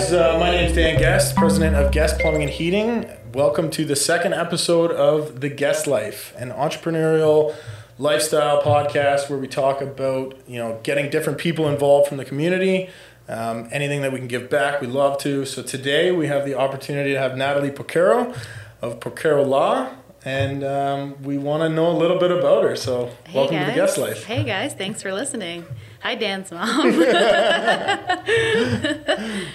guys, uh, my name is Dan Guest, president of Guest Plumbing and Heating. Welcome to the second episode of The Guest Life, an entrepreneurial lifestyle podcast where we talk about you know getting different people involved from the community. Um, anything that we can give back, we love to. So today we have the opportunity to have Natalie Porcaro of Porcaro Law, and um, we want to know a little bit about her. So Hey welcome guys. to the Guest Life. Hey guys, thanks for listening. Hi Dan's mom.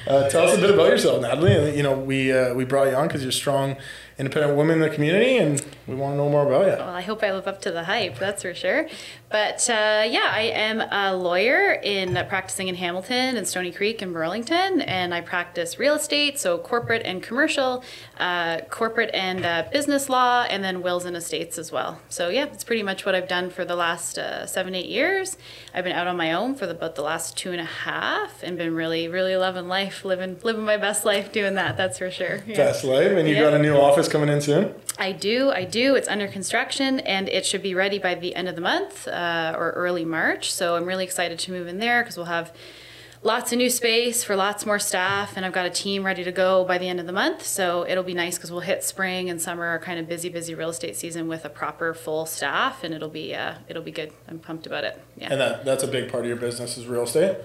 Uh, tell us a bit about yourself, Natalie. You know, we uh, we brought you on because you're strong, independent woman in the community, and we want to know more about you. well, I hope I live up to the hype, that's for sure. But uh, yeah, I am a lawyer in uh, practicing in Hamilton and Stoney Creek and Burlington, and I practice real estate, so corporate and commercial, uh, corporate and uh, business law, and then wills and estates as well. So yeah, it's pretty much what I've done for the last uh, seven, eight years. I've been out on my own for the, about the last two and a half, and been really, really loving life, living, living my best life doing that. That's for sure. Yeah. Best life, and you Yeah. got a new office coming in soon. I do, I do. It's under construction and it should be ready by the end of the month uh, or early March. So I'm really excited to move in there because we'll have lots of new space for lots more staff and I've got a team ready to go by the end of the month. So it'll be nice because we'll hit spring and summer kind of busy, busy real estate season with a proper full staff and it'll be uh, it'll be good. I'm pumped about it. Yeah. And that that's a big part of your business is real estate.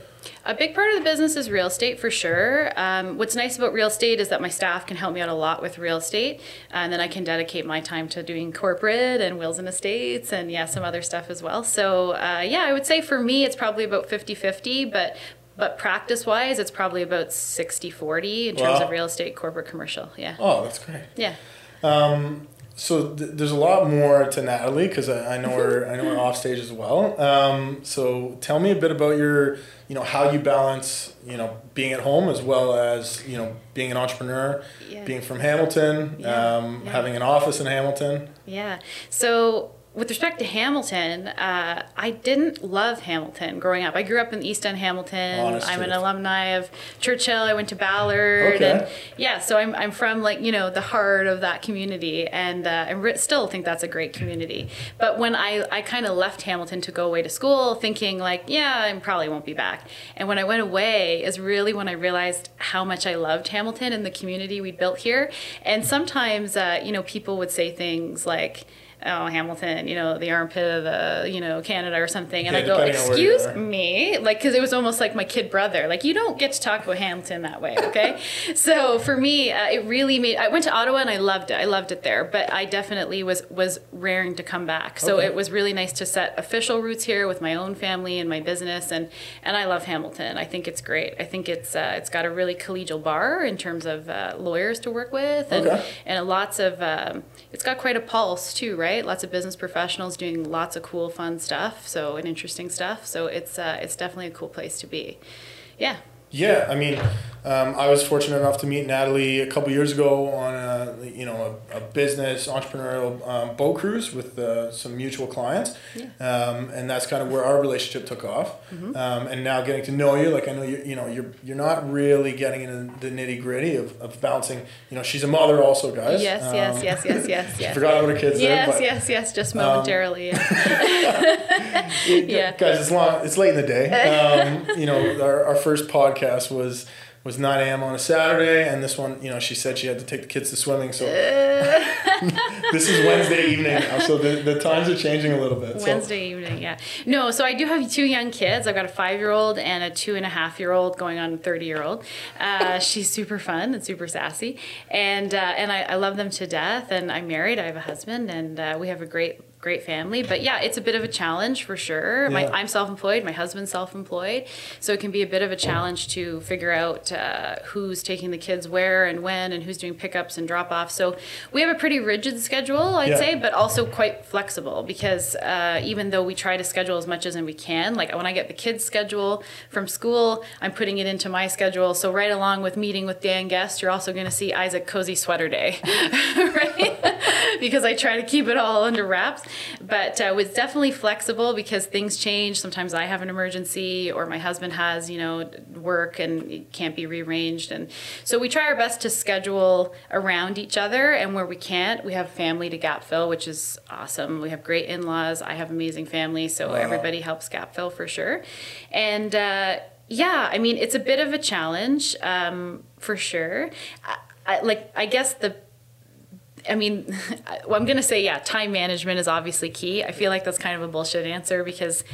A big part of the business is real estate for sure. Um, what's nice about real estate is that my staff can help me out a lot with real estate, and then I can dedicate my time to doing corporate and wills and estates and yeah, some other stuff as well. So uh, yeah, I would say for me it's probably about 50-50, but but practice wise it's probably about 60-40 in terms Wow. of real estate, corporate, commercial. Yeah. Oh, that's great. Yeah. So th- there's a lot more to Natalie because I, I know her I know her off stage as well. Um, so tell me a bit about your you know how you balance you know being at home as well as you know being an entrepreneur, Yeah. being from Hamilton, Yeah, um, yeah. having an office in Hamilton. Yeah. So with respect to Hamilton, uh, I didn't love Hamilton growing up. I grew up in East End Hamilton. Honest I'm an alumni of Churchill. I went to Ballard, Okay. and yeah, so I'm I'm from like you know the heart of that community, and uh, I re- still think that's a great community. But when I I kind of left Hamilton to go away to school, thinking like yeah, I probably won't be back. And when I went away, is really when I realized how much I loved Hamilton and the community we built here. And sometimes uh, you know people would say things like oh Hamilton, you know, the armpit of the, you know, Canada or something. And Yeah, I go, depending on where you excuse me, like, because it was almost like my kid brother. Like, you don't get to talk about Hamilton that way, okay? so for me, uh, it really made. I went to Ottawa and I loved it. I loved it there, but I definitely was was raring to come back. So Okay. it was really nice to set official roots here with my own family and my business, and and I love Hamilton. I think it's great. I think it's uh, it's got a really collegial bar in terms of uh, lawyers to work with, and Okay. and lots of um, it's got quite a pulse too right lots of business professionals doing lots of cool fun stuff so and interesting stuff. So it's uh, it's definitely a cool place to be. Yeah Yeah, I mean, um, I was fortunate enough to meet Natalie a couple years ago on a you know a, a business entrepreneurial um, boat cruise with uh, some mutual clients, um, and that's kind of where our relationship took off. Mm-hmm. Um, and now getting to know you, like I know you, you know you're you're not really getting into the nitty gritty of, of balancing. You know, she's a mother also, guys. yes yes Um, yes yes yes yes Forgot about her kids there, yes but yes yes just momentarily yeah. yeah guys, it's long. It's late in the day. Um, you know, our, our first podcast was was 9 a.m. on a Saturday, and this one, you know, she said she had to take the kids to swimming. So this is Wednesday evening now, so the, the times are changing a little bit. So, Wednesday evening, yeah. No, so I do have two young kids. I've got a five year old and a two and a half year old going on a 30 year old. Uh, she's super fun and super sassy. And, uh, and I, I love them to death. And I'm married, I have a husband, and uh, we have a great great family but yeah it's a bit of a challenge for sure my, i'm self-employed my husband's self-employed so it can be a bit of a challenge to figure out uh, who's taking the kids where and when and who's doing pickups and drop-offs so we have a pretty rigid schedule i'd Yeah. say but also quite flexible because uh, even though we try to schedule as much as we can, like when I get the kids' schedule from school, I'm putting it into my schedule. So right along with meeting with Dan Guest, you're also going to see Isaac Cozy Sweater Day, right? because I try to keep it all under wraps. But uh, it's definitely flexible because things change. Sometimes I have an emergency, or my husband has, you know, work and it can't be rearranged. And so we try our best to schedule around each other. And where we can't, we have family to gap fill, which is awesome. We have great in laws. I have amazing family, so Wow. everybody helps gap fill for sure. And uh, Yeah, I mean, it's a bit of a challenge um, for sure. I, I, like, I guess the I mean, well, I'm going to say, yeah, time management is obviously key. I feel like that's kind of a bullshit answer because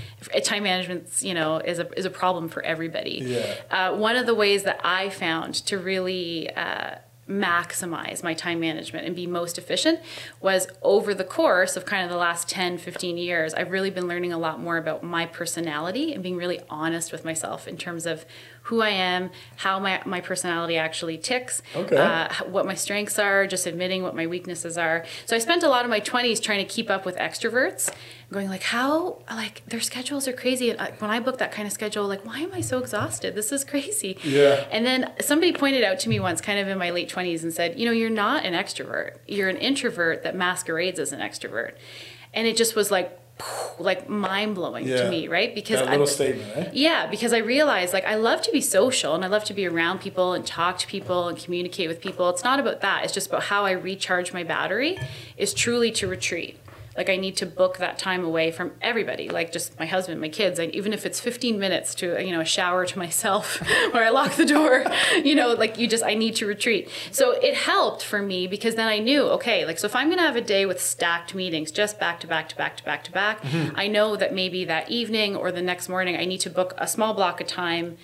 time management, you know, is a, is a problem for everybody. Yeah. Uh, one of the ways that I found to really uh, maximize my time management and be most efficient was over the course of kind of the last 10 15 years i've really been learning a lot more about my personality and being really honest with myself in terms of who I am, how my, my personality actually ticks, okay. uh, what my strengths are, just admitting what my weaknesses are. So I spent a lot of my 20s trying to keep up with extroverts, going like, how, like their schedules are crazy. And when I book that kind of schedule, like, why am I so exhausted? This is crazy. Yeah. And then somebody pointed out to me once, kind of in my late 20s, and said, you know, you're not an extrovert. You're an introvert that masquerades as an extrovert. And it just was like, like mind blowing yeah. to me, right? Because that little I, statement, eh? Yeah, because I realized like I love to be social and I love to be around people and talk to people and communicate with people. It's not about that. It's just about how I recharge my battery is truly to retreat like i need to book that time away from everybody like just my husband my kids and even if it's 15 minutes to you know a shower to myself where i lock the door you know like you just i need to retreat so it helped for me because then i knew okay like so if i'm going to have a day with stacked meetings just back to back to back to back to back mm-hmm. i know that maybe that evening or the next morning i need to book a small block of time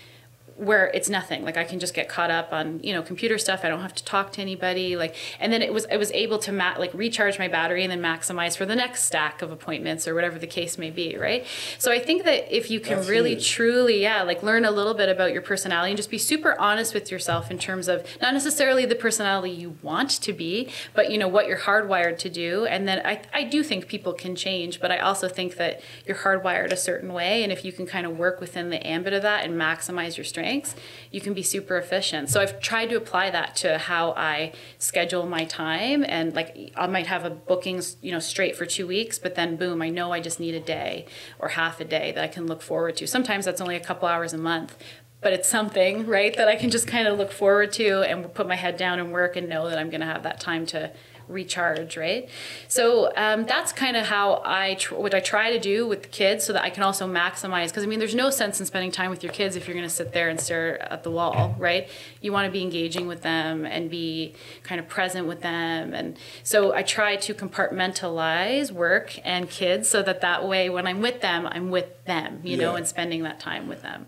where it's nothing. Like i can just get caught up on you know computer stuff. I don't have to talk to anybody. Like and then it was i was able to ma- like recharge my battery and then maximize for the next stack of appointments or whatever the case may be right? So i think that if you can That's really huge. truly yeah like learn a little bit about your personality and just be super honest with yourself in terms of not necessarily the personality you want to be but you know what you're hardwired to do. And then i, I do think people can change but i also think that you're hardwired a certain way. And if you can kind of work within the ambit of that and maximize your strength you can be super efficient. So I've tried to apply that to how I schedule my time and like I might have a bookings, you know, straight for 2 weeks, but then boom, I know I just need a day or half a day that I can look forward to. Sometimes that's only a couple hours a month, but it's something, right, that I can just kind of look forward to and put my head down and work and know that I'm going to have that time to recharge, right? So um, that's kind of how I tr- what I try to do with the kids, so that I can also maximize. Because I mean, there's no sense in spending time with your kids if you're going to sit there and stare at the wall, right? You want to be engaging with them and be kind of present with them, and so I try to compartmentalize work and kids, so that that way when I'm with them, I'm with them, you yeah. know, and spending that time with them.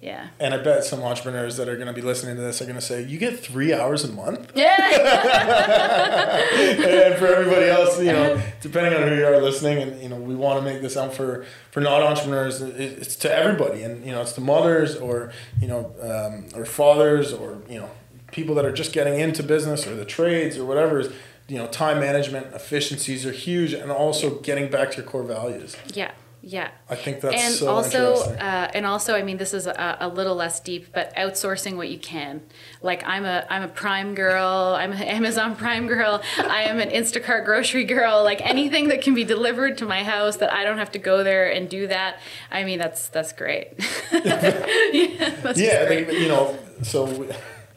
Yeah. And I bet some entrepreneurs that are going to be listening to this are going to say, "You get three hours a month." Yeah. and for everybody else, you know, depending on who you are listening, and you know, we want to make this out for for not entrepreneurs. It's to everybody, and you know, it's to mothers or you know, um, or fathers or you know, people that are just getting into business or the trades or whatever. Is you know, time management efficiencies are huge, and also getting back to your core values. Yeah. Yeah. I think that's and so also, interesting. Uh, and also, I mean, this is a, a, little less deep, but outsourcing what you can. Like I'm a I'm a Prime girl. I'm an Amazon Prime girl. I am an Instacart grocery girl. Like anything that can be delivered to my house that I don't have to go there and do that. I mean, that's that's great. yeah, that's yeah great. you know, so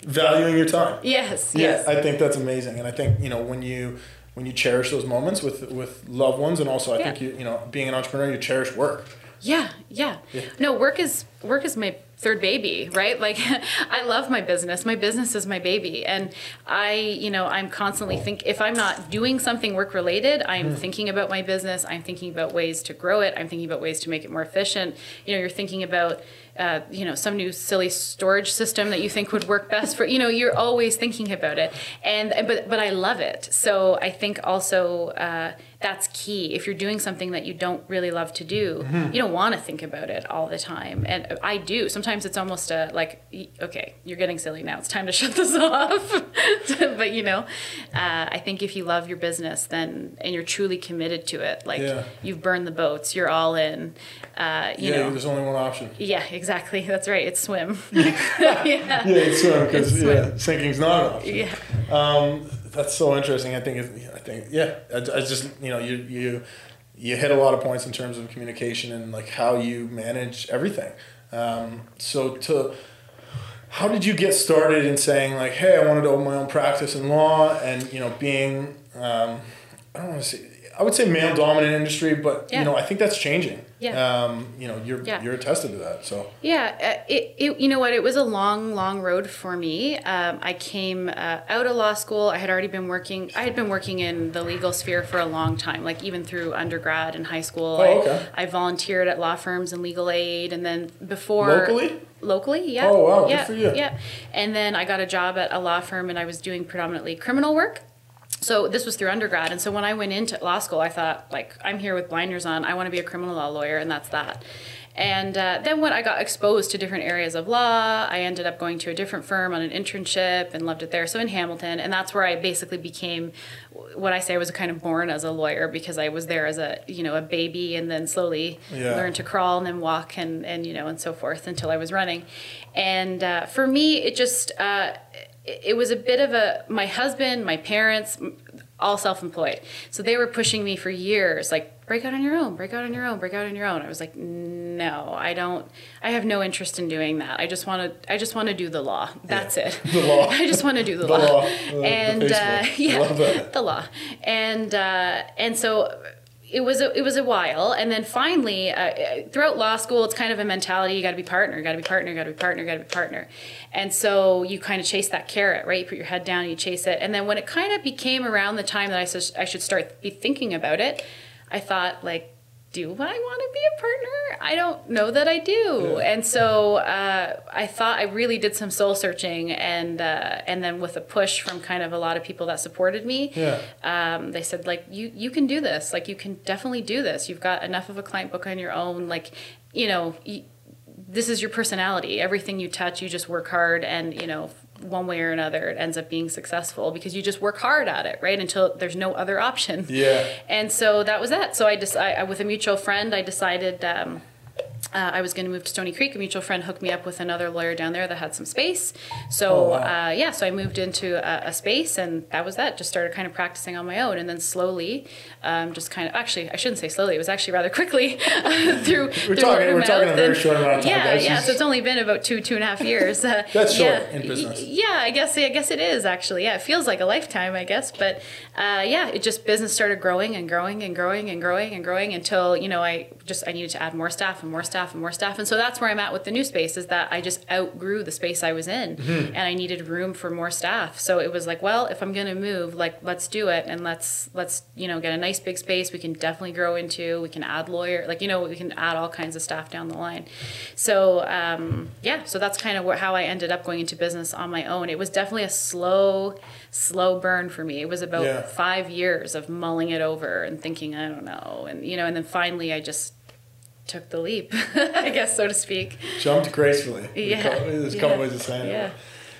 valuing your time. Yes. Yeah, yes. I think that's amazing, and I think you know when you when you cherish those moments with with loved ones, and also I yeah. think you you know being an entrepreneur, you cherish work. Yeah, yeah, yeah. No, work is work is my third baby, right? Like I love my business. My business is my baby. And I, you know, I'm constantly think if I'm not doing something work related, I'm mm. thinking about my business. I'm thinking about ways to grow it. I'm thinking about ways to make it more efficient. You know, you're thinking about uh, you know some new silly storage system that you think would work best for you know you're always thinking about it. And but but I love it. So I think also uh, that's key. If you're doing something that you don't really love to do mm-hmm. you don't want to think about it all the time. And I do. Sometimes it's almost a like okay you're getting silly now. It's time to shut this off. But you know uh, I think if you love your business then and you're truly committed to it like yeah. you've burned the boats you're all in uh, you yeah, know there's only one option yeah exactly. That's right. It's swim. yeah. yeah, it's swim because yeah, sinking's not an option. Yeah. Um, that's so interesting. I think. It, I think. Yeah. I, I just you know you you you hit a lot of points in terms of communication and like how you manage everything. Um, so to how did you get started in saying like, hey, I wanted to open my own practice in law and you know being um, I don't want to say I would say male dominant industry, but Yeah. you know, I think that's changing. Yeah. Um, you know, you're Yeah. you're attested to that. So Yeah, uh, it, it, you know what? It was a long, long road for me. Um, I came uh, out of law school. I had already been working. I had been working in the legal sphere for a long time, like even through undergrad and high school. Oh, I, okay. I volunteered at law firms and legal aid, and then before Locally? locally, yeah. Oh, wow, good yeah, for you. Yeah, and then I got a job at a law firm, and I was doing predominantly criminal work. So this was through undergrad, and so when I went into law school, I thought like I'm here with blinders on. I want to be a criminal law lawyer, and that's that. And uh, then when I got exposed to different areas of law, I ended up going to a different firm on an internship and loved it there. So in Hamilton, and that's where I basically became what I say I was kind of born as a lawyer because I was there as a you know a baby, and then slowly Yeah. learned to crawl and then walk and and you know and so forth until I was running. And uh, for me, it just uh, it, was a bit of a my husband, my parents, all self-employed, so they were pushing me for years, like break out on your own, break out on your own, break out on your own. I was like, no, I don't. I have no interest in doing that. I just want to. I just want to do the law. That's it. The law. I just want to do the, The law. law. Uh, the and uh, yeah, the law. And uh, and so it was a, it was a while, and then finally, uh, throughout law school, it's kind of a mentality: you got to be partner, you got to be partner, you got to be partner, you got to be partner. And so you kind of chase that carrot, right? You put your head down, and you chase it, and then when it kind of became around the time that I I should start be thinking about it, I thought like. Do I want to be a partner? I don't know that I do, Yeah. and so uh, I thought I really did some soul searching, and uh, and then with a push from kind of a lot of people that supported me, Yeah. um, they said like you you can do this like you can definitely do this you've got enough of a client book on your own like you know y this is your personality everything you touch you just work hard and you know one way or another it ends up being successful because you just work hard at it right until there's no other option Yeah. and so that was that so i just I, with a mutual friend i decided um, uh, I was going to move to Stoney Creek. A mutual friend hooked me up with another lawyer down there that had some space. So Oh, wow. uh, yeah, so I moved into a, a space, and that was that. Just started kind of practicing on my own, and then slowly, um, just kind of actually, I shouldn't say slowly. It was actually rather quickly through. We're through talking- we're talking a very short amount of time, Yeah, guys. yeah. So it's only been about two two and a half years. Uh, That's short yeah, in business. Yeah, I guess I guess it is actually. Yeah, it feels like a lifetime, I guess. But uh, yeah, it just business started growing and growing and growing and growing and growing until you know I just I needed to add more staff and more staff and more staff, and so that's where I'm at with the new space. Is that I just outgrew the space I was in, Mm-hmm. and I needed room for more staff. So it was like, well, if I'm gonna move, like let's do it, and let's let's you know get a nice big space we can definitely grow into. We can add lawyer, like you know we can add all kinds of staff down the line. So um, yeah, so that's kind of where, how I ended up going into business on my own. It was definitely a slow, slow burn for me. It was about Yeah. five years of mulling it over and thinking, I don't know, and you know, and then finally I just took the leap, I guess so to speak. Jumped gracefully. Yeah, There's a couple yeah, ways of saying yeah.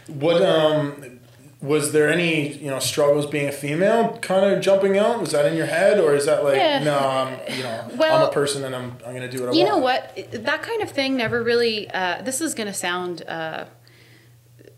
it. What um was there any you know struggles being a female kind of jumping out was that in your head or is that like Yeah. no i'm you know i'm a person and i'm, I'm gonna do what i You want know what? That kind of thing never really. Uh, this is going to sound uh,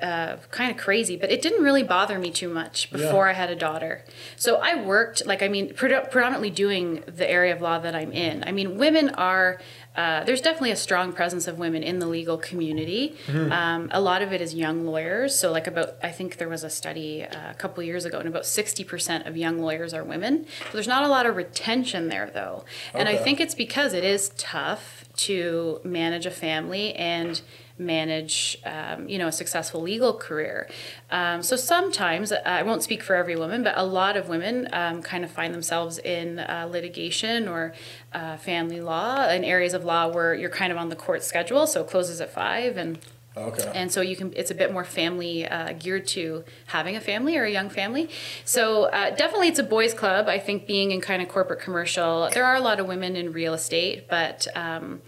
uh, kind of crazy, but it didn't really bother me too much before I had a daughter. So I worked, like, I mean, predo- predominantly doing the area of law that I'm in. I mean, women are. Uh, there's definitely a strong presence of women in the legal community. Um, a lot of it is young lawyers. So, like, about I think there was a study uh, a couple years ago, and about 60% of young lawyers are women. So there's not a lot of retention there, though, and I think it's because it is tough to manage a family and manage um, you know a successful legal career. Um, so sometimes i won't speak for every woman but a lot of women um, kind of find themselves in uh, litigation or uh, family law in areas of law where you're kind of on the court schedule so it closes at five and okay. And so you can it's a bit more family uh, geared to having a family or a young family. So uh, definitely it's a boys club. I think being in kind of corporate commercial there are a lot of women in real estate but um,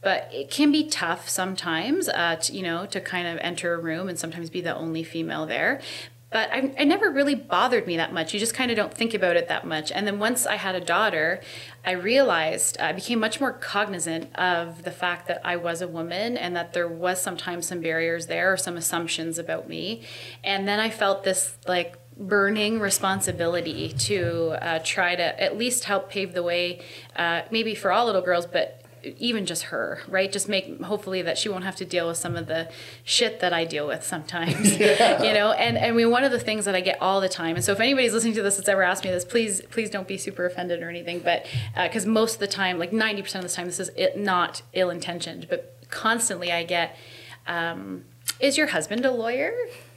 but it can be tough sometimes uh, to, you know to kind of enter a room and sometimes be the only female there but I, never really bothered me that much. You just kind of don't think about it that much. And then once I had a daughter, I realized I became much more cognizant of the fact that I was a woman and that there was sometimes some barriers there or some assumptions about me. And then I felt this like burning responsibility to uh, try to at least help pave the way, uh, maybe for all little girls, but even just her, right? Just make hopefully that she won't have to deal with some of the shit that I deal with sometimes, yeah. you know. And, and I mean, one of the things that I get all the time, and so if anybody's listening to this that's ever asked me this, please please don't be super offended or anything, but because uh, most of the time, like ninety percent of the time, this is it, not ill intentioned, but constantly I get, um, "Is your husband a lawyer?"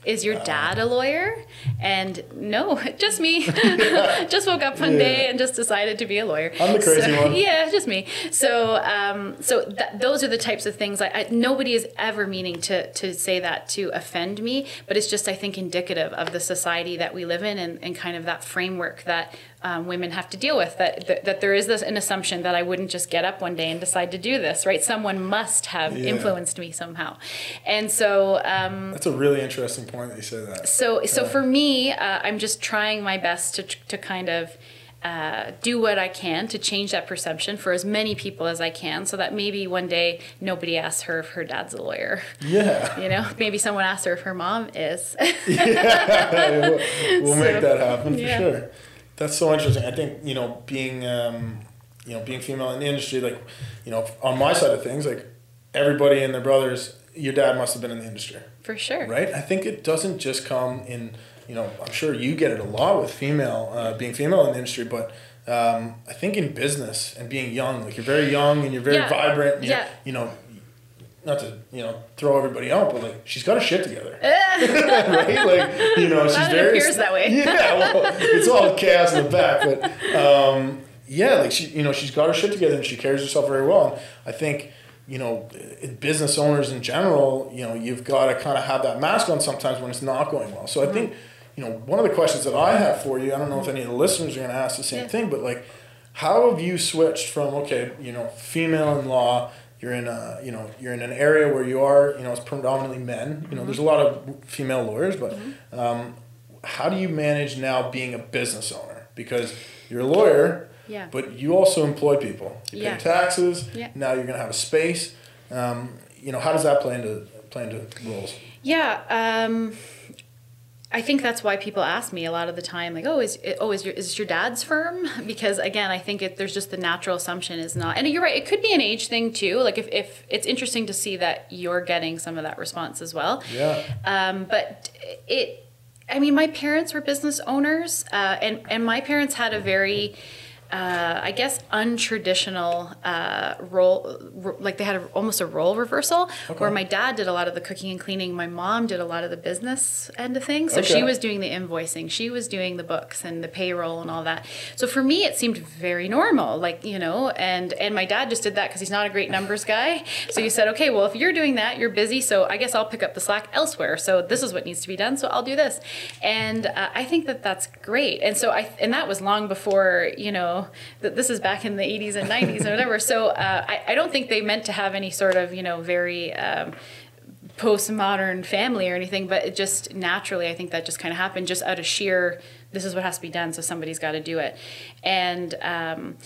Is your dad a lawyer? And no, just me. just woke up one yeah. day and just decided to be a lawyer. I'm the crazy so, one. Yeah, just me. So, um, so th- those are the types of things. I, I, nobody is ever meaning to to say that to offend me, but it's just I think indicative of the society that we live in and, and kind of that framework that um, women have to deal with that, that, that there is this an assumption that I wouldn't just get up one day and decide to do this right someone must have yeah. influenced me somehow and so um, that's a really interesting point that you say that so yeah. so for me uh, I'm just trying my best to, to kind of uh, do what I can to change that perception for as many people as I can so that maybe one day nobody asks her if her dad's a lawyer. Yeah. You know, maybe someone asks her if her mom is. yeah, we'll, we'll so, make that happen for yeah. sure. That's so interesting. I think you know being um, you know being female in the industry, like you know on my side of things, like everybody and their brothers, your dad must have been in the industry. For sure. Right. I think it doesn't just come in. You know, I'm sure you get it a lot with female uh, being female in the industry, but um, I think in business and being young, like you're very young and you're very yeah. vibrant. And yeah. You know, not to you know throw everybody out, but like she's got her shit together, right? Like you know she's very appears that way. yeah, well, it's all chaos in the back, but um, yeah, like she you know she's got her shit together and she carries herself very well. And I think you know business owners in general, you know you've got to kind of have that mask on sometimes when it's not going well. So I think you know one of the questions that I have for you, I don't know if any of the listeners are going to ask the same yeah. thing, but like how have you switched from okay you know female in law you're in a you know you're in an area where you are you know it's predominantly men you know there's a lot of female lawyers but mm-hmm. um, how do you manage now being a business owner because you're a lawyer yeah. but you also employ people you yeah. pay taxes yeah. now you're going to have a space um, you know how does that play into play into roles yeah um, I think that's why people ask me a lot of the time, like, "Oh, is it, oh is your is your dad's firm?" Because again, I think it, there's just the natural assumption is not, and you're right. It could be an age thing too. Like if, if it's interesting to see that you're getting some of that response as well. Yeah. Um, but it, I mean, my parents were business owners, uh, and and my parents had a very uh, I guess untraditional uh, role, like they had a, almost a role reversal, okay. where my dad did a lot of the cooking and cleaning, my mom did a lot of the business end of things. So okay. she was doing the invoicing, she was doing the books and the payroll and all that. So for me, it seemed very normal, like you know, and and my dad just did that because he's not a great numbers guy. So he said, okay, well if you're doing that, you're busy, so I guess I'll pick up the slack elsewhere. So this is what needs to be done, so I'll do this, and uh, I think that that's great. And so I and that was long before you know that this is back in the 80s and 90s and whatever. So uh, I, I don't think they meant to have any sort of, you know, very um, postmodern family or anything, but it just naturally, I think that just kind of happened just out of sheer, this is what has to be done, so somebody's got to do it. And um,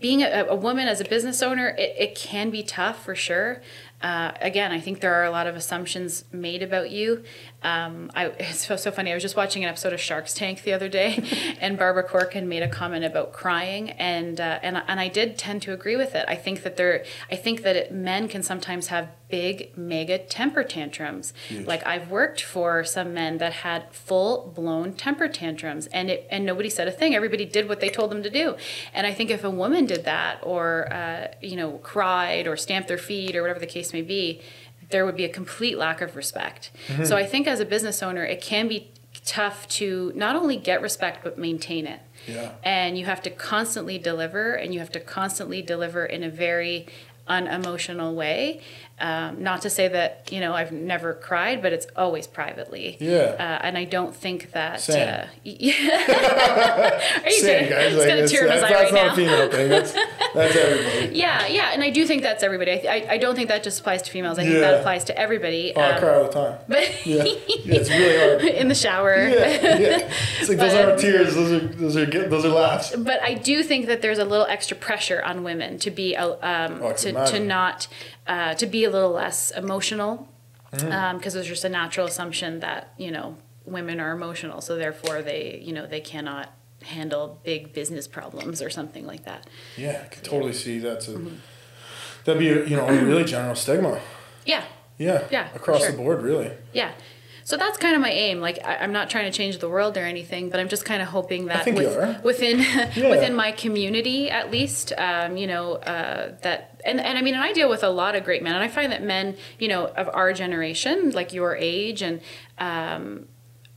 being a, a, woman as a business owner, it, it can be tough for sure. Uh, again, I think there are a lot of assumptions made about you. Um, I, it's so, so funny. I was just watching an episode of Shark's Tank the other day, and Barbara Corcoran made a comment about crying, and uh, and and I did tend to agree with it. I think that there, I think that it, men can sometimes have big, mega temper tantrums. Yes. Like I've worked for some men that had full blown temper tantrums, and it and nobody said a thing. Everybody did what they told them to do. And I think if a woman did that, or uh, you know, cried or stamped their feet or whatever the case may be there would be a complete lack of respect. Mm-hmm. So I think as a business owner, it can be tough to not only get respect but maintain it. Yeah. And you have to constantly deliver and you have to constantly deliver in a very unemotional way. Um, not to say that you know I've never cried, but it's always privately. Yeah. Uh, and I don't think that. Same. Uh, yeah. Are you Same, guys. It's like, gonna tear that's, that's right not now. a female thing. That's that's everybody. Yeah, yeah, and I do think that's everybody. I, I, I don't think that just applies to females. I think that applies to everybody. Oh, um, I cry all the time. But yeah. yeah, it's really hard. In the shower. Yeah, yeah. It's like but, those aren't tears. Those are those are those are laughs. But I do think that there's a little extra pressure on women to be um oh, to to not uh, to be a little less emotional because mm. um, there's just a natural assumption that you know women are emotional so therefore they you know they cannot handle big business problems or something like that yeah i can totally see that's a mm-hmm. That'd be a, you know a really general stigma. Yeah. Yeah. Yeah, Across sure. the board, really. Yeah. So that's kind of my aim. Like I, I'm not trying to change the world or anything, but I'm just kind of hoping that with- within Yeah. within my community, at least, um, you know, uh, that and and I mean, and I deal with a lot of great men, and I find that men, you know, of our generation, like your age, and um,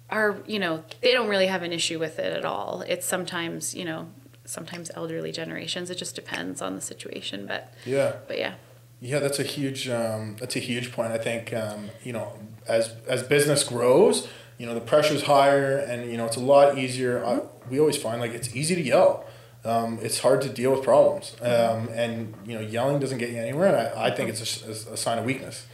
are you know, they don't really have an issue with it at all. It's sometimes you know, sometimes elderly generations. It just depends on the situation, but Yeah. but yeah. Yeah, that's a huge um, that's a huge point. I think um, you know as as business grows, you know the pressure's higher, and you know it's a lot easier. I, we always find like it's easy to yell. Um, it's hard to deal with problems, um, and you know yelling doesn't get you anywhere. And I, I think it's a sign of weakness.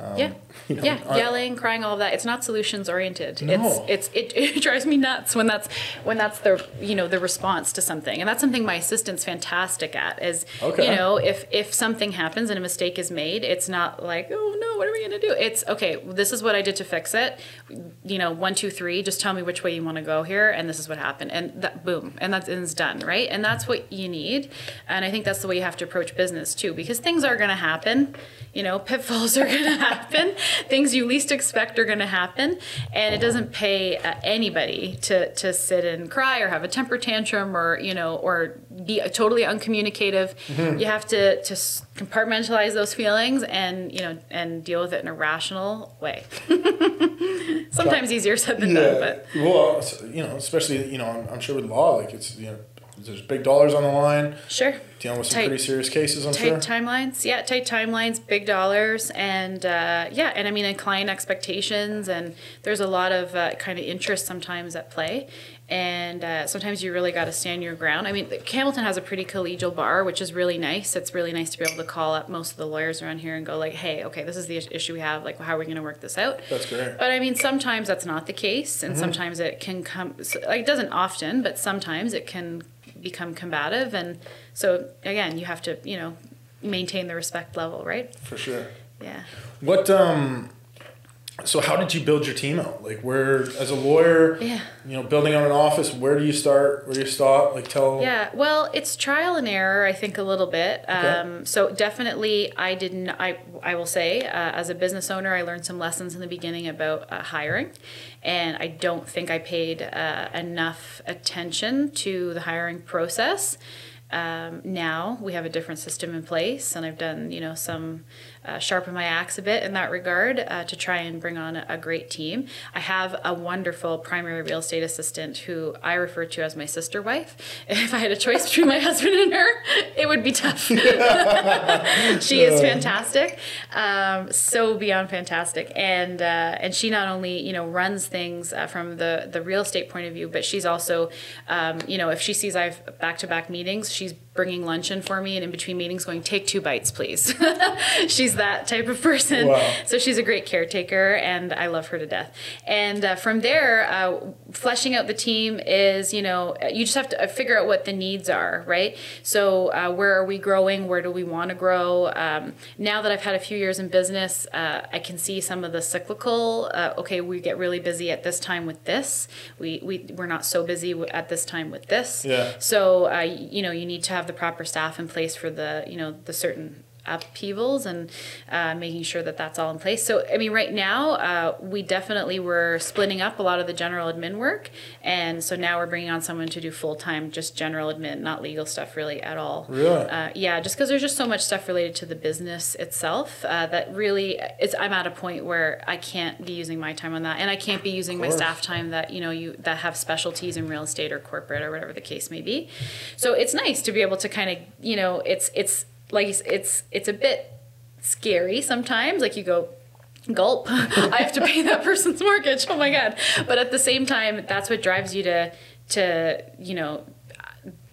Um, Yeah. you know, yeah, I- yelling, crying, all of that. It's not solutions oriented. No. It's it's it, it drives me nuts when that's when that's the you know the response to something, and that's something my assistant's fantastic at. Is Okay. you know if if something happens and a mistake is made, it's not like oh no, what are we gonna do? It's okay. This is what I did to fix it. You know, one, two, three. Just tell me which way you want to go here, and this is what happened, and that boom, and that's and it's done, right? And that's what you need, and I think that's the way you have to approach business too, because things are gonna happen. You know, pitfalls are gonna happen. Things you least expect are gonna happen, and it doesn't pay uh, anybody to to sit and cry or have a temper tantrum or you know or be totally uncommunicative. You have to to compartmentalize those feelings and you know and deal with it in a rational way. Sometimes easier said than done, but well, you know, especially you know, I'm, I'm sure with law, like it's you know, there's big dollars on the line, sure. dealing with some Tight- pretty serious cases. I'm tight sure. timelines yeah tight timelines big dollars and uh, yeah and i mean and client expectations and there's a lot of uh, kind of interest sometimes at play and uh, sometimes you really got to stand your ground i mean hamilton has a pretty collegial bar which is really nice it's really nice to be able to call up most of the lawyers around here and go like hey okay this is the issue we have like how are we going to work this out That's great. but I mean, sometimes that's not the case, and sometimes it can come. Like, it doesn't often, but sometimes it can become combative, and so again, you have to, you know, maintain the respect level, right? For sure. Yeah. What um so how did you build your team out? Like where as a lawyer, Yeah. you know, building out an office, where do you start? Where do you stop? Like tell Yeah, well, it's trial and error, I think, a little bit. Okay. Um, so definitely, I didn't. I I will say, uh, as a business owner, I learned some lessons in the beginning about uh, hiring, and I don't think I paid uh, enough attention to the hiring process. Um, now we have a different system in place, and I've done you know some uh, sharpen my axe a bit in that regard uh, to try and bring on a, great team. I have a wonderful primary real estate assistant who I refer to as my sister wife. If I had a choice between my husband and her, it would be tough. she is fantastic, um, so beyond fantastic, and uh, and she not only you know runs things uh, from the the real estate point of view, but she's also um, you know if she sees I've back to back meetings, she's bringing lunch in for me, and in between meetings, going take two bites, please. she's that type of person. Wow. So she's a great caretaker, and I love her to death. And uh, from there, uh, fleshing out the team is, you know, you just have to uh, figure out what the needs are, right? So uh, where are we growing? Where do we want to grow? Um, now that I've had a few years in business, uh, I can see some of the cyclical. Uh, okay, we get really busy at this time with this. We we we're not so busy at this time with this. Yeah. So uh, you know, you need to have the proper staff in place for the you know the certain upheavals and uh, making sure that that's all in place. So, I mean, right now, uh, we definitely were splitting up a lot of the general admin work. And so now we're bringing on someone to do full time, just general admin, not legal stuff really at all. Really? Uh, yeah, just because there's just so much stuff related to the business itself uh, that really, it's, I'm at a point where I can't be using my time on that. And I can't be using my staff time that, you know, you that have specialties in real estate or corporate or whatever the case may be. So it's nice to be able to kind of, you know, it's, it's, like it's it's a bit scary sometimes like you go gulp i have to pay that person's mortgage oh my god but at the same time that's what drives you to to you know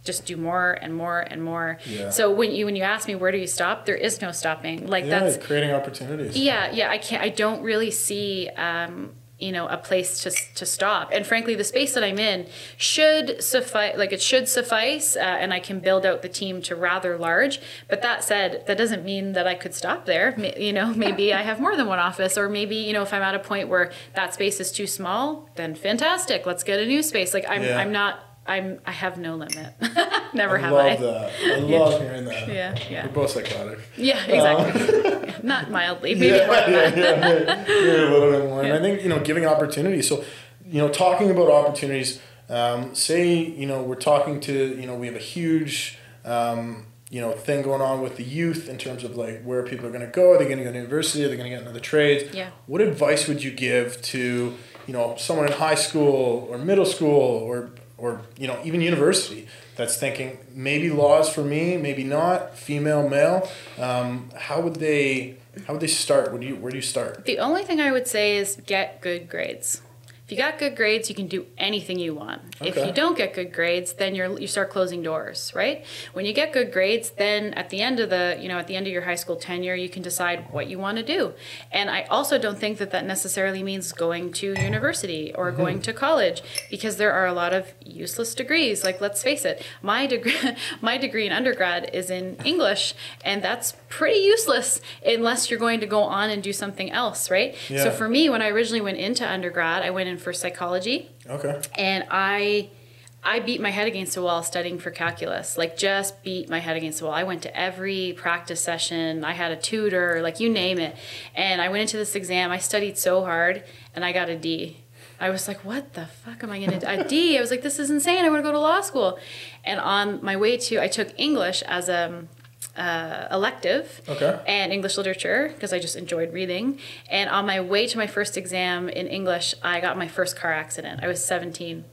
just do more and more and more Yeah. so when you when you ask me where do you stop there is no stopping like yeah, that's creating opportunities. yeah, yeah, I can't. I don't really see, um, you know, a place to to stop. And frankly, the space that I'm in should suffice. Like it should suffice, uh, and I can build out the team to rather large. But that said, that doesn't mean that I could stop there. You know, maybe I have more than one office, or maybe you know, if I'm at a point where that space is too small, then fantastic. Let's get a new space. Like I'm, Yeah. I'm not I'm I have no limit. Never I have love I. Love that. I love hearing that. Yeah, yeah. We're both psychotic. Yeah, exactly. Not mildly, maybe yeah, more yeah, yeah, yeah, a little bit more. And I think you know, giving opportunities. So, you know, talking about opportunities. Um, say you know we're talking to you know we have a huge um, you know thing going on with the youth in terms of like where people are going to go. Are they going to go to university? Are they going to get into the trades? Yeah. What advice would you give to you know someone in high school or middle school or or you know even university that's thinking maybe laws for me, maybe not, female, male. Um, how would they how would they start? Where do you where do you start? The only thing I would say is get good grades. If you got good grades, you can do anything you want. If you don't get good grades, then you're you start closing doors, right? When you get good grades, then at the end of the, you know, at the end of your high school tenure, you can decide what you want to do. And I also don't think that that necessarily means going to university or mm-hmm. going to college because there are a lot of useless degrees. Like let's face it, my degree my degree in undergrad is in English and that's pretty useless unless you're going to go on and do something else, right? Yeah. So for me, when I originally went into undergrad, I went in for psychology Okay. and I I beat my head against the wall studying for calculus. Like just beat my head against the wall. I went to every practice session. I had a tutor, like you name it. And I went into this exam. I studied so hard and I got a D. I was like, what the fuck am I gonna do? A D. I was like, this is insane. I want to go to law school. And on my way to, I took English as a uh, elective Okay. and English literature because I just enjoyed reading. And on my way to my first exam in English, I got my first car accident. I was 17.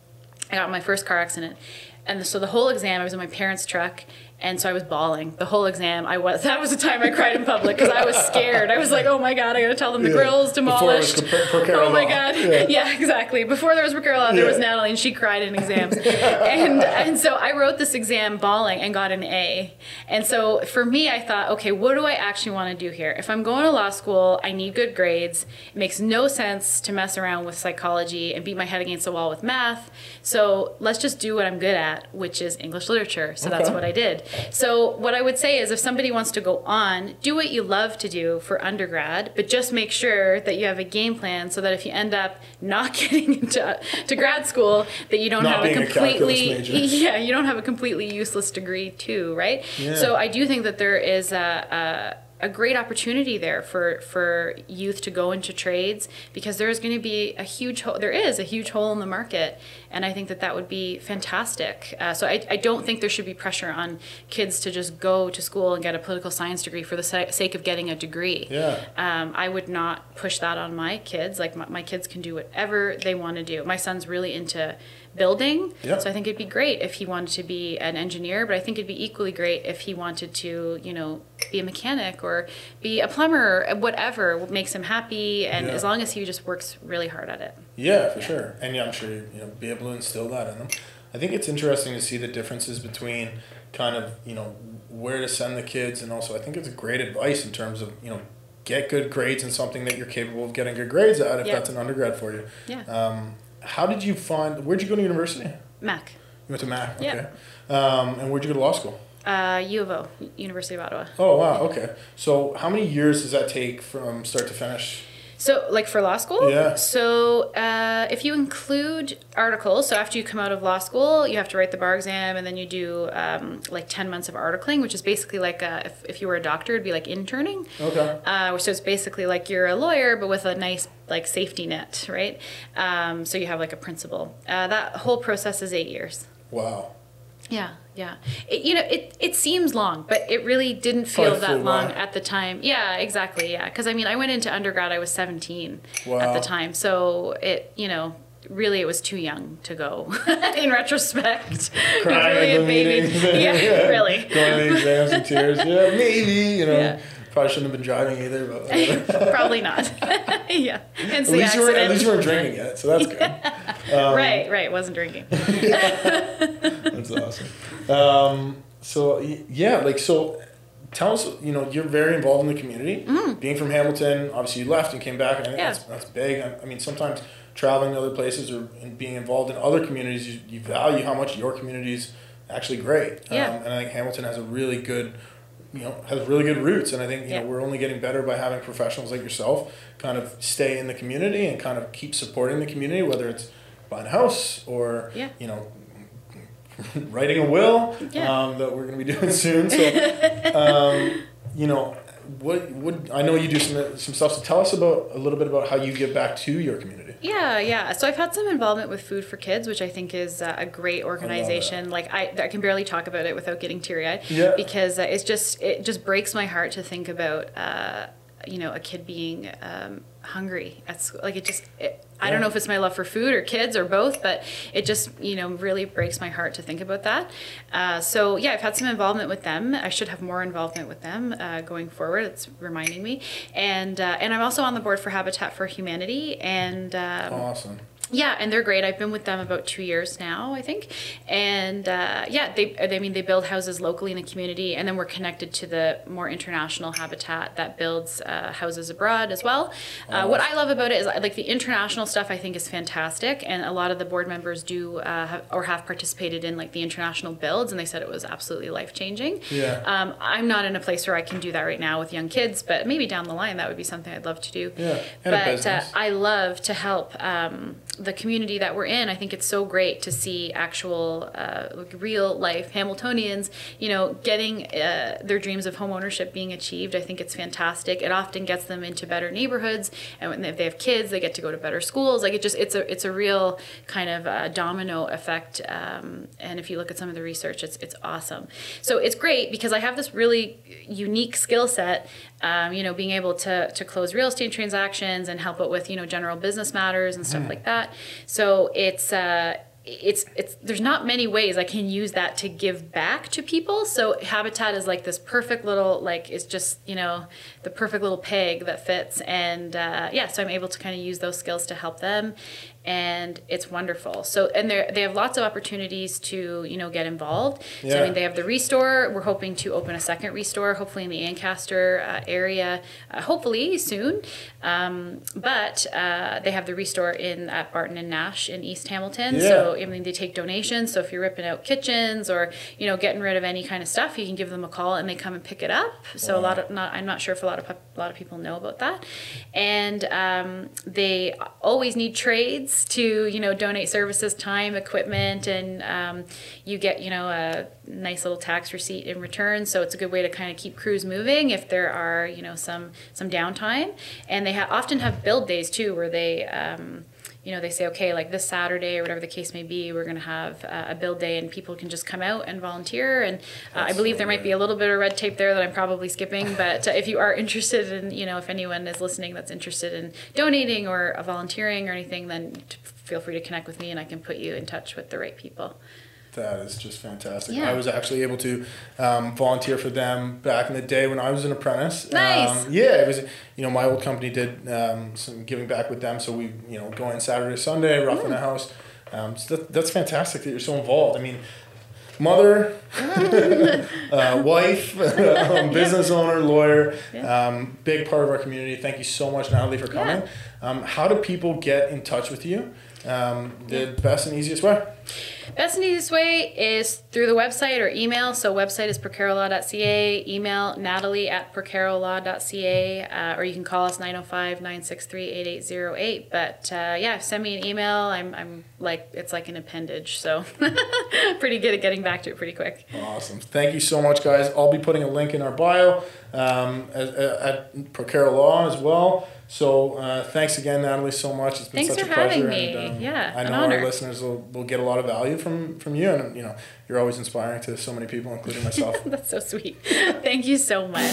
I got my first car accident. And so the whole exam, I was in my parents' truck, and so I was bawling the whole exam. I was that was the time I cried in public because I was scared. I was like, "Oh my god, I gotta tell them the Yeah. grill's Before it was demolished." per- per oh Carol oh my god, Yeah. yeah. exactly. Before there was Raquel, there was Natalie, and she cried in exams. and and so I wrote this exam bawling and got an A. And so for me, I thought, okay, what do I actually want to do here? If I'm going to law school, I need good grades. It makes no sense to mess around with psychology and beat my head against the wall with math. So let's just do what I'm good at, which is English literature. So that's what I did. So what I would say is if somebody wants to go on, do what you love to do for undergrad, but just make sure that you have a game plan so that if you end up not getting into to grad school, that you don't Not have a being a completely yeah, you don't have a completely useless degree too, right? Yeah. So I do think that there is a, a a great opportunity there for for youth to go into trades because there is going to be a huge hole there is a huge hole in the market and i think that that would be fantastic uh, so I, I don't think there should be pressure on kids to just go to school and get a political science degree for the sa- sake of getting a degree Yeah. um, I would not push that on my kids. Like my, my kids can do whatever they want to do. My son's really into building, Yeah. so I think it'd be great if he wanted to be an engineer. But I think it'd be equally great if he wanted to, you know, be a mechanic or be a plumber, or whatever makes him happy. And Yeah. as long as he just works really hard at it. Yeah, for sure. And yeah, I'm sure you know be able to instill that in them. I think it's interesting to see the differences between kind of you know where to send the kids, and also I think it's great advice in terms of you know get good grades in something that you're capable of getting good grades at if Yeah. that's an undergrad for you. Yeah. Um, how did you find? Where'd you go to university? Mac. You went to Mac. Yeah. Okay. Um, and where'd you go to law school? uh, U of O, University of Ottawa. Oh wow. Okay. So how many years does that take from start to finish? So, like for law school? Yeah. So, uh, if you include articles, so after you come out of law school, you have to write the bar exam and then you do um, like 10 months of articling, which is basically like a, if, if you were a doctor, it'd be like interning. Okay. Uh, so, it's basically like you're a lawyer, but with a nice like safety net, right? Um, so, you have like a principal. Uh, that whole process is eight years. Wow. Yeah, yeah. It, you know, it, it seems long, but it really didn't feel that long at the time. Yeah, exactly. Yeah, because I mean, I went into undergrad. I was seventeen at the time, so it you know really it was too young to go. in retrospect, Crying really a the baby. meetings. Yeah, really. Going to the exams and tears. Yeah, maybe. You know, Yeah. Probably shouldn't have been driving either, but. Probably not. yeah. At least you were, at least you weren't drinking yet, so that's good. Um, right, right. Wasn't drinking. That's awesome. Um, so yeah, like so. Tell us, you know, you're very involved in the community. Being from Hamilton, obviously you left and came back, and I think. Yeah. that's, that's big. I, I mean, sometimes traveling to other places or in being involved in other communities, you, you value how much your community is actually great. Yeah. Um, and I think Hamilton has a really good, you know, has really good roots. And I think, you Yeah. know, we're only getting better by having professionals like yourself kind of stay in the community and kind of keep supporting the community, whether it's buying a house or, Yeah. you know, writing a will Yeah. um, that we're going to be doing soon. So, um, you know, what would I know you do some some stuff. So tell us about a little bit about how you give back to your community. Yeah, yeah. So I've had some involvement with Food for Kids, which I think is uh, a great organization. Like I, I can barely talk about it without getting teary eyed. Yeah. Because uh, it's just it just breaks my heart to think about uh, you know a kid being um, hungry at school. Like it just it, I don't know if it's my love for food or kids or both, but it just you know really breaks my heart to think about that. Uh, so yeah, I've had some involvement with them. I should have more involvement with them uh, going forward. It's reminding me, and uh, and I'm also on the board for Habitat for Humanity, and um, Awesome. Yeah, and they're great. I've been with them about two years now, I think. And uh, yeah, they, I mean, they build houses locally in the community, and then we're connected to the more international habitat that builds uh, houses abroad as well. Uh, what I love about it is like the international stuff. I think is fantastic, and a lot of the board members do uh, have, or have participated in like the international builds, and they said it was absolutely life changing. Yeah. Um, I'm not in a place where I can do that right now with young kids, but maybe down the line that would be something I'd love to do. Yeah, and but uh. I love to help um, the community that we're in. I think it's so great to see actual, uh, like real life Hamiltonians, you know, getting uh, their dreams of home ownership being achieved. I think it's fantastic. It often gets them into better neighborhoods, and when if they have kids, they get to go to better schools. Like it just, it's a, it's a real kind of uh, domino effect. Um, and if you look at some of the research, it's, it's awesome. So it's great because I have this really unique skill set um, you know, being able to to close real estate transactions and help it with you know general business matters and stuff like that. So it's. Uh, it's it's there's not many ways I can use that to give back to people. So Habitat is like this perfect little like it's just you know the perfect little peg that fits, and uh, yeah, so I'm able to kind of use those skills to help them, and it's wonderful. So and they they have lots of opportunities to you know get involved. So I mean they have the restore. We're hoping to open a second restore, hopefully in the Ancaster uh, area, uh, hopefully soon. Um, but uh, they have the restore in at Barton and Nash in East Hamilton. Yeah. So I mean they take donations. So if you're ripping out kitchens or you know getting rid of any kind of stuff, you can give them a call and they come and pick it up. So a lot of not I'm not sure if a lot of a lot of people know about that. And um, they always need trades to you know donate services, time, equipment, and um, you get you know a nice little tax receipt in return. So it's a good way to kind of keep crews moving if there are you know some some downtime. And they ha- often have build days too, where they um, you know, they say, okay, like this Saturday or whatever the case may be, we're going to have uh, a build day and people can just come out and volunteer. And uh, I believe so there might be a little bit of red tape there that I'm probably skipping. But uh, if you are interested in, you know, if anyone is listening that's interested in donating or uh, volunteering or anything, then t- feel free to connect with me and I can put you in touch with the right people. That is just fantastic. Yeah. I was actually able to um, volunteer for them back in the day when I was an apprentice. Nice. Um, yeah, it was. You know, my old company did um, some giving back with them, so we you know go in Saturday, Sunday, roughing Mm. the house. Um, so that, that's fantastic that you're so involved. I mean, mother, uh, wife, um, business owner, lawyer, Yeah. um, big part of our community. Thank you so much, Natalie, for coming. Um, how do people get in touch with you? Um, the best and easiest way. Best and easiest way is through the website or email. So website is procarolaw.ca, email natalie at procarolaw.ca, uh, or you can call us 905-963-8808. But uh, yeah, send me an email. I'm, I'm like, it's like an appendage. So pretty good at getting back to it pretty quick. Awesome. Thank you so much, guys. I'll be putting a link in our bio um, at, at Law as well. So uh, thanks again, Natalie, so much. It's been Thanks such a pleasure. me. And, um, Yeah, I know our honor. listeners will, will get a lot of value from, from you. And, you know, you're always inspiring to so many people, including myself. That's so sweet. Thank you so much.